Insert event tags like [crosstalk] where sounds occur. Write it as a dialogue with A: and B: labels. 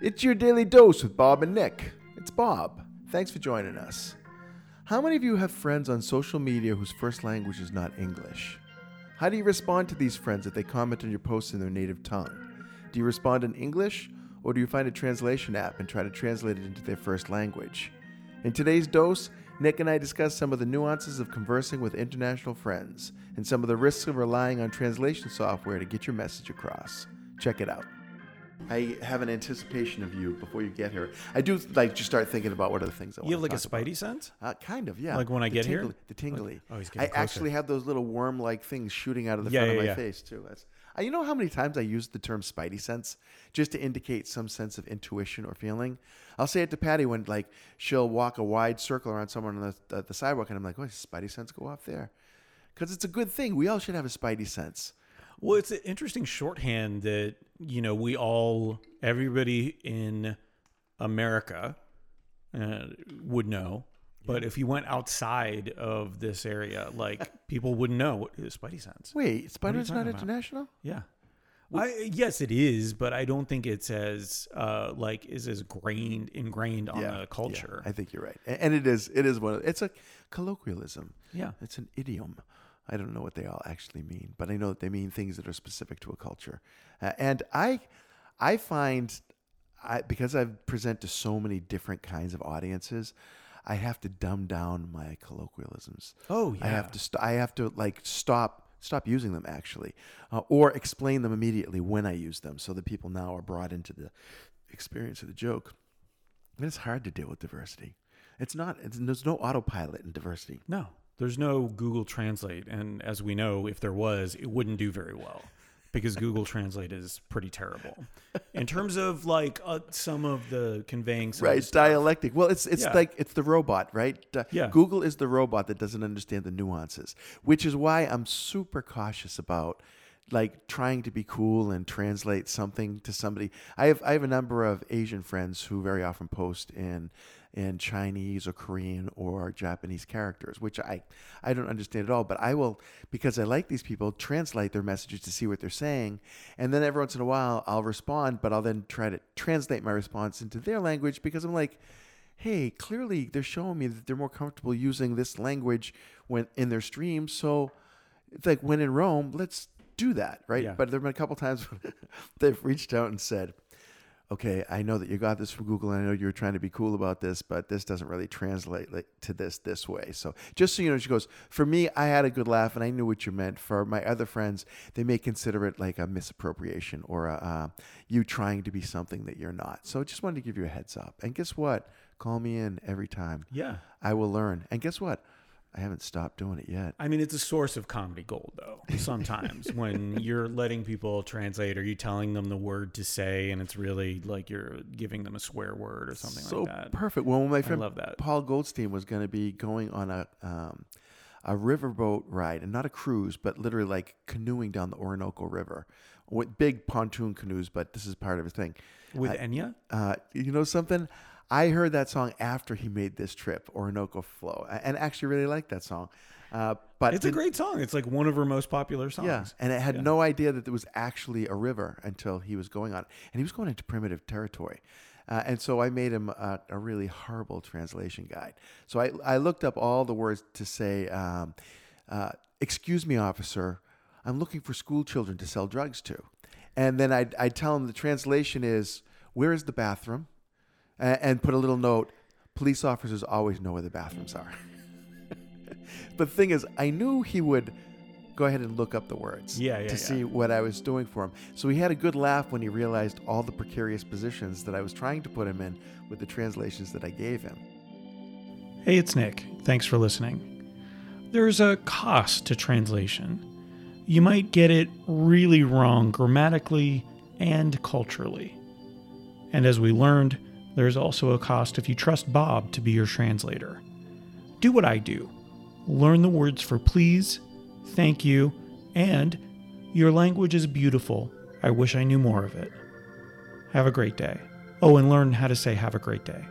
A: It's your daily dose with Bob and Nick. It's Bob. Thanks for joining us. How many of you have friends on social media whose first language is not English? How do you respond to these friends if they comment on your posts in their native tongue? Do you respond in English, or do you find a translation app and try to translate it into their first language? In today's dose, Nick and I discuss some of the nuances of conversing with international friends and some of the risks of relying on translation software to get your message across. Check it out. I have an anticipation of you before you get here. I do like just start thinking about what are the things I want
B: You have like a
A: talk about.
B: spidey sense?
A: Uh, kind of, yeah.
B: Like when I
A: The
B: get here?
A: the tingly.
B: oh, he's
A: I
B: getting closer.
A: actually have those little worm-like things shooting out of the
B: Yeah,
A: front
B: yeah,
A: of my
B: yeah.
A: face too. That's. Uh, you know how many times I use the term "spidey sense" just to indicate some sense of intuition or feeling. I'll say it to Patty when like she'll walk a wide circle around someone on the, the, the sidewalk, and I'm like, "Oh, spidey sense go off there?" Because it's a good thing. We all should have a spidey sense.
B: Well, it's an interesting shorthand that, you know, we all, everybody in America uh, would know. But if you went outside of this area, like [laughs] people wouldn't know what is Spidey sense.
A: Wait, Spider's not
B: about?
A: international?
B: Yeah. I, yes, it is, but I don't think it's as uh, like is as grained ingrained on the culture.
A: I think you're right, A- and it is. It is one. Of, it's a colloquialism.
B: Yeah.
A: it's an idiom. I don't know what they all actually mean, but I know that they mean things that are specific to a culture. Uh, and I, I find, I because I present to so many different kinds of audiences, I have to dumb down my colloquialisms.
B: Oh, yeah, I
A: have to. St- I have to like stop stop using them actually, uh, or explain them immediately when I use them, so that people now are brought into the experience of the joke. And it's hard to deal with diversity. It's not. It's, there's no autopilot in diversity.
B: No, there's no Google Translate, and as we know, if there was, it wouldn't do very well because Google Translate is pretty terrible in terms of like uh, some of the conveying. Some of the
A: Right,
B: stuff.
A: dialectic. Well, it's it's
B: Yeah.
A: like it's the robot, right? Uh,
B: Yeah.
A: Google is the robot that doesn't understand the nuances, which is why I'm super cautious about like trying to be cool and translate something to somebody. I have I have a number of Asian friends who very often post in in Chinese or Korean or Japanese characters, which I I don't understand at all, but I will because I like these people translate their messages to see what they're saying, and then every once in a while I'll respond, but I'll then try to translate my response into their language because I'm like hey, clearly they're showing me that they're more comfortable using this language when in their streams. So it's like when in Rome, let's do that, right?
B: Yeah.
A: But there have been a couple times [laughs] when they've reached out and said, okay, I know that you got this from Google, and I know you were trying to be cool about this, but this doesn't really translate like, to this this way. So just so you know, she goes, for me, I had a good laugh, and I knew what you meant. For my other friends, they may consider it like a misappropriation or a, uh, you trying to be something that you're not. So just wanted to give you a heads up. And guess what? Call me in every time.
B: Yeah,
A: I will learn. And guess what? I haven't stopped doing it yet.
B: I mean it's a source of comedy gold though. [laughs] Sometimes when you're letting people translate, are you telling them the word to say, and it's really like you're giving them a swear word or something
A: so
B: like that.
A: So perfect. Well, my friend
B: love that.
A: Paul Goldstein was going to be going on a um, a riverboat ride, and not a cruise, but literally like canoeing down the Orinoco River with big pontoon canoes. But this is part of his thing.
B: With
A: I-
B: Enya,
A: Uh, you know something? I heard that song after he made this trip, Orinoco Flow, and actually really liked that song. Uh, but
B: it's a great song. It's like one of her most popular songs.
A: Yeah, and I had
B: Yeah.
A: no idea that there was actually a river until he was going on, and he was going into primitive territory. Uh, and so I made him a, a really horrible translation guide. So I, I looked up all the words to say, um, uh, "Excuse me, officer, I'm looking for school children to sell drugs to," and then I'd, I'd tell him the translation is, "Where is the bathroom?" A- and put a little note: "Police officers always know where the bathrooms are." [laughs] but the thing is, I knew he would go ahead and look up the words
B: Yeah, yeah,
A: to
B: yeah.
A: see what I was doing for him. So he had a good laugh when he realized all the precarious positions that I was trying to put him in with the translations that I gave him.
B: Hey, it's Nick. Thanks for listening. There's a cost to translation. You might get it really wrong grammatically and culturally. And as we learned, there's also a cost if you trust Bob to be your translator. Do what I do learn the words for please, thank you, and your language is beautiful. I wish I knew more of it. Have a great day. Oh, and learn how to say have a great day.